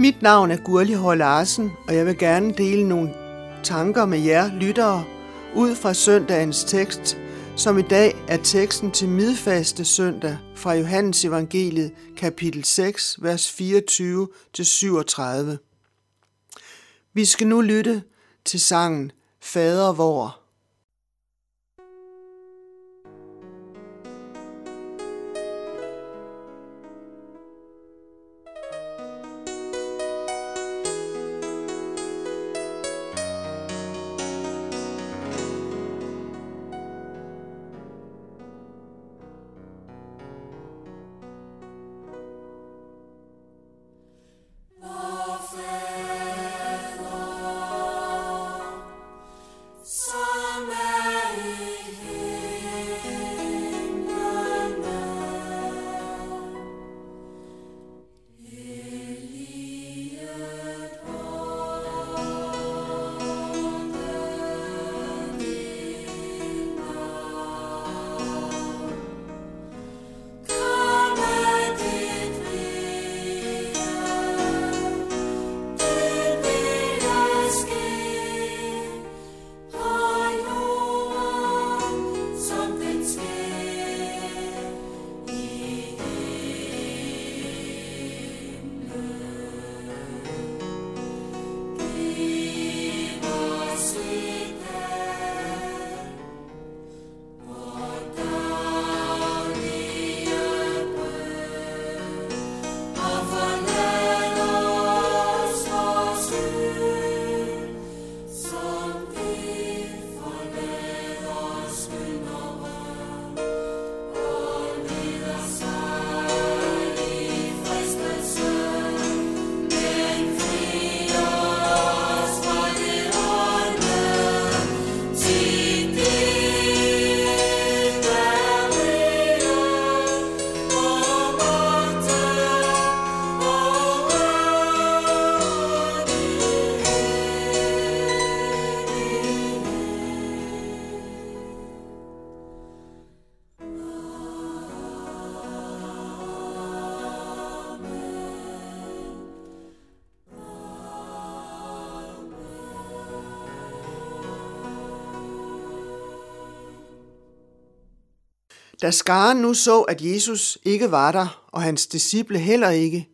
Mit navn er Gurli H. Larsen, og jeg vil gerne dele nogle tanker med jer lyttere ud fra søndagens tekst, som i dag er teksten til midfaste søndag fra Johannes Evangeliet kapitel 6, vers 24-37. Vi skal nu lytte til sangen Fader vor. Da skaren nu så, at Jesus ikke var der, og hans disciple heller ikke,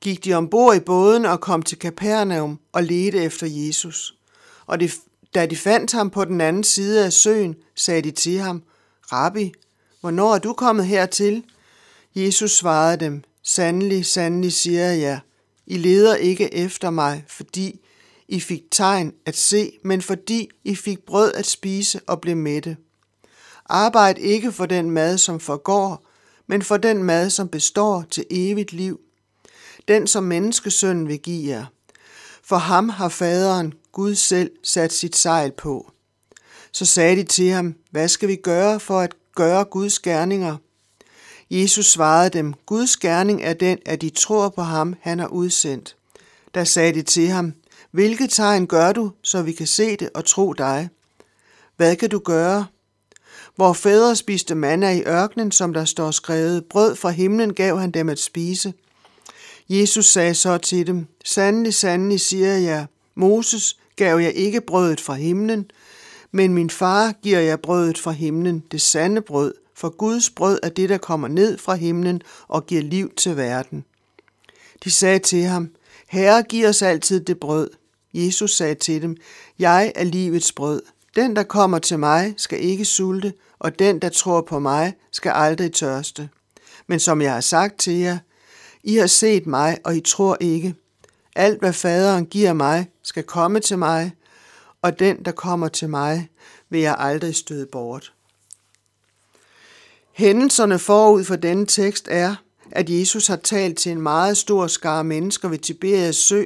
gik de ombord i båden og kom til Kapernaum og ledte efter Jesus. Og de, da de fandt ham på den anden side af søen, sagde de til ham, Rabbi, hvornår er du kommet hertil? Jesus svarede dem, Sandelig, sandelig siger jeg jer, I leder ikke efter mig, fordi I fik tegn at se, men fordi I fik brød at spise og blev mætte. Arbejd ikke for den mad, som forgår, men for den mad, som består til evigt liv. Den, som menneskesønnen vil give jer. For ham har faderen, Gud selv, sat sit sejl på. Så sagde de til ham, hvad skal vi gøre for at gøre Guds gerninger? Jesus svarede dem, Guds gerning er den, at de tror på ham, han har udsendt. Der sagde de til ham, hvilket tegn gør du, så vi kan se det og tro dig? Hvad kan du gøre? Hvor fædre spiste manna i ørkenen, som der står skrevet, brød fra himlen gav han dem at spise. Jesus sagde så til dem, Sandelig, sandelig, siger jeg, Moses gav jeg ikke brødet fra himlen, men min far giver jeg brødet fra himlen, det sande brød, for Guds brød er det, der kommer ned fra himlen og giver liv til verden. De sagde til ham, Herre, giv os altid det brød. Jesus sagde til dem, Jeg er livets brød. Den, der kommer til mig, skal ikke sulte, og den, der tror på mig, skal aldrig tørste. Men som jeg har sagt til jer, I har set mig, og I tror ikke. Alt, hvad faderen giver mig, skal komme til mig, og den, der kommer til mig, vil jeg aldrig støde bort. Hændelserne forud for denne tekst er, at Jesus har talt til en meget stor skare mennesker ved Tiberias sø,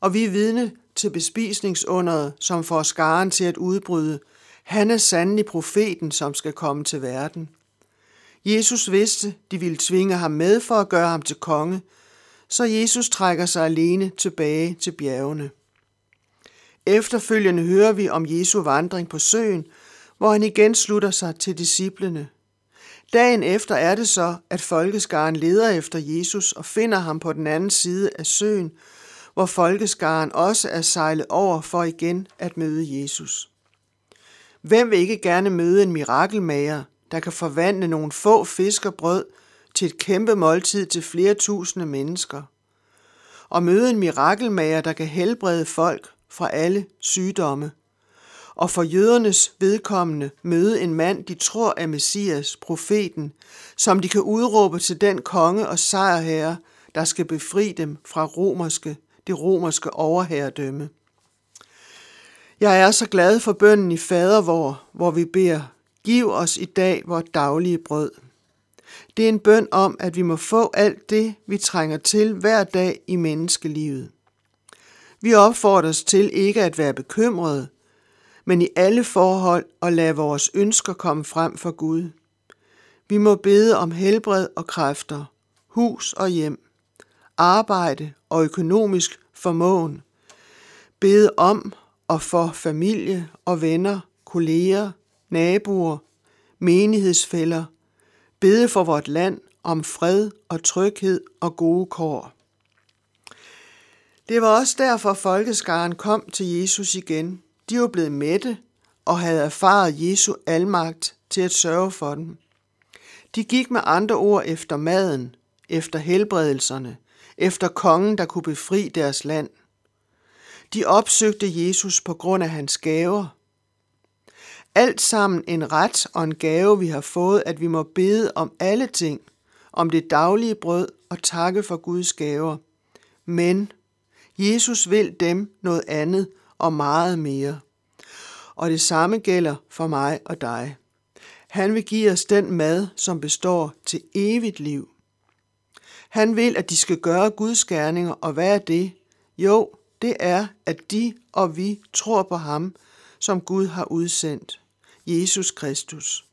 og vi er vidne til bespisningsunderet, som får skaren til at udbryde. Han er sandelig profeten, som skal komme til verden. Jesus vidste, de ville tvinge ham med for at gøre ham til konge, så Jesus trækker sig alene tilbage til bjergene. Efterfølgende hører vi om Jesu vandring på søen, hvor han igen slutter sig til disciplene. Dagen efter er det så, at folkeskaren leder efter Jesus og finder ham på den anden side af søen, hvor folkeskaren også er sejlet over for igen at møde Jesus. Hvem vil ikke gerne møde en mirakelmager, der kan forvandle nogle få fisk og brød til et kæmpe måltid til flere tusinde mennesker? Og møde en mirakelmager, der kan helbrede folk fra alle sygdomme. Og for jødernes vedkommende møde en mand, de tror er Messias, profeten, som de kan udråbe til den konge og sejrherre, der skal befri dem fra romerske, det romerske overherredømme. Jeg er så glad for bønnen i fadervor, hvor vi beder, giv os i dag vores daglige brød. Det er en bøn om, at vi må få alt det, vi trænger til hver dag i menneskelivet. Vi opfordres til ikke at være bekymrede, men i alle forhold at lade vores ønsker komme frem for Gud. Vi må bede om helbred og kræfter, hus og hjem, arbejde og økonomisk formåen. Bede om og for familie og venner, kolleger, naboer, menighedsfælder. Bede for vort land om fred og tryghed og gode kår. Det var også derfor folkeskaren kom til Jesus igen. De var blevet mætte og havde erfaret Jesu almagt til at sørge for dem. De gik med andre ord efter maden, efter helbredelserne, efter kongen, der kunne befri deres land. De opsøgte Jesus på grund af hans gaver. Alt sammen en ret og en gave, vi har fået, at vi må bede om alle ting, om det daglige brød og takke for Guds gaver. Men Jesus vil dem noget andet og meget mere. Og det samme gælder for mig og dig. Han vil give os den mad, som består til evigt liv. Han vil, at de skal gøre Guds gerninger, og hvad er det? Jo, det er, at de og vi tror på ham, som Gud har udsendt, Jesus Kristus.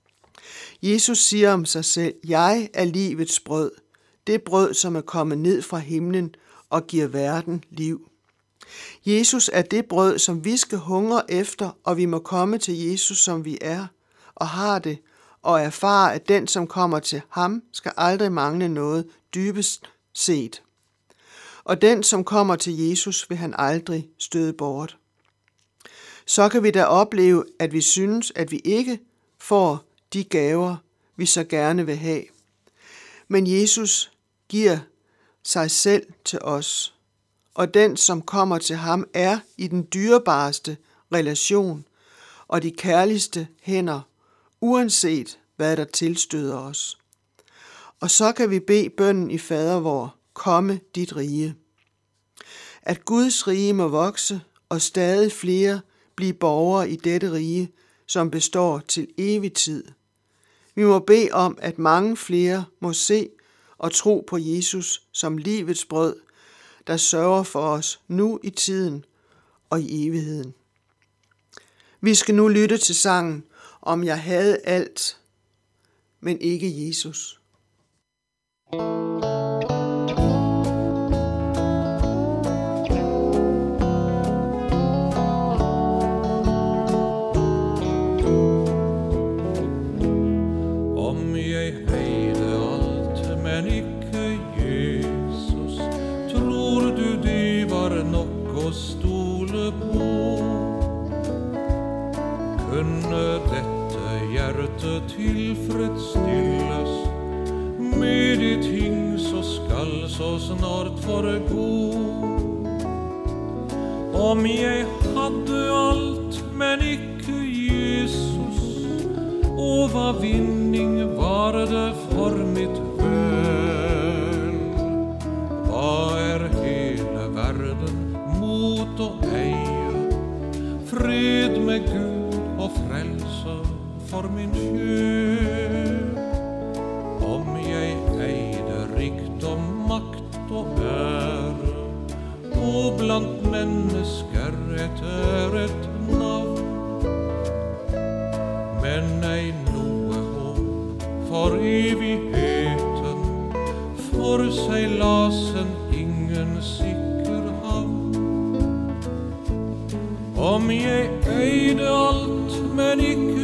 Jesus siger om sig selv, jeg er livets brød, det brød, som er kommet ned fra himlen og giver verden liv. Jesus er det brød, som vi skal hungre efter, og vi må komme til Jesus, som vi er, og har det, og erfare, at den, som kommer til ham, skal aldrig mangle noget dybest set. Og den, som kommer til Jesus, vil han aldrig støde bort. Så kan vi da opleve, at vi synes, at vi ikke får de gaver, vi så gerne vil have. Men Jesus giver sig selv til os, og den, som kommer til ham, er i den dyrebareste relation og de kærligste hænder, uanset hvad der tilstøder os. Og så kan vi bede bønnen i fader vor, komme dit rige. At Guds rige må vokse, og stadig flere blive borgere i dette rige, som består til evig tid. Vi må bede om, at mange flere må se og tro på Jesus som livets brød, der sørger for os nu i tiden og i evigheden. Vi skal nu lytte til sangen Om jeg havde alt, men ikke Jesus. Kunne dette hjertet tilfredsstille så snart god. Om jeg hadde alt, men ikke Jesus, og hva vinning var det for mitt vel? Hva er hele verden mot å eie? Fred med Gud og frelse for min sjel. Og ære, og blant mennesker et æret navn, men ei noe håp for evigheten, for seilasen ingen sikker havn. Om jeg eide alt, men ikke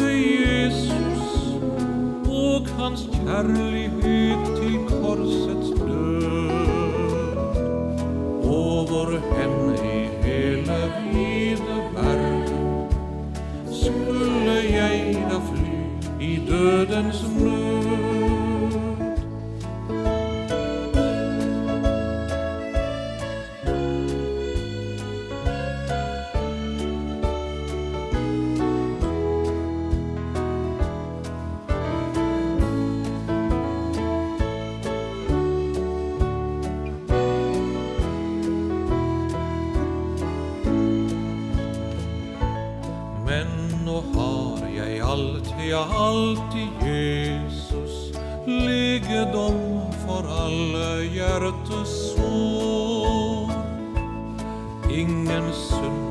jag alltid Jesus ligedom for alle hjertes sår. Ingen synd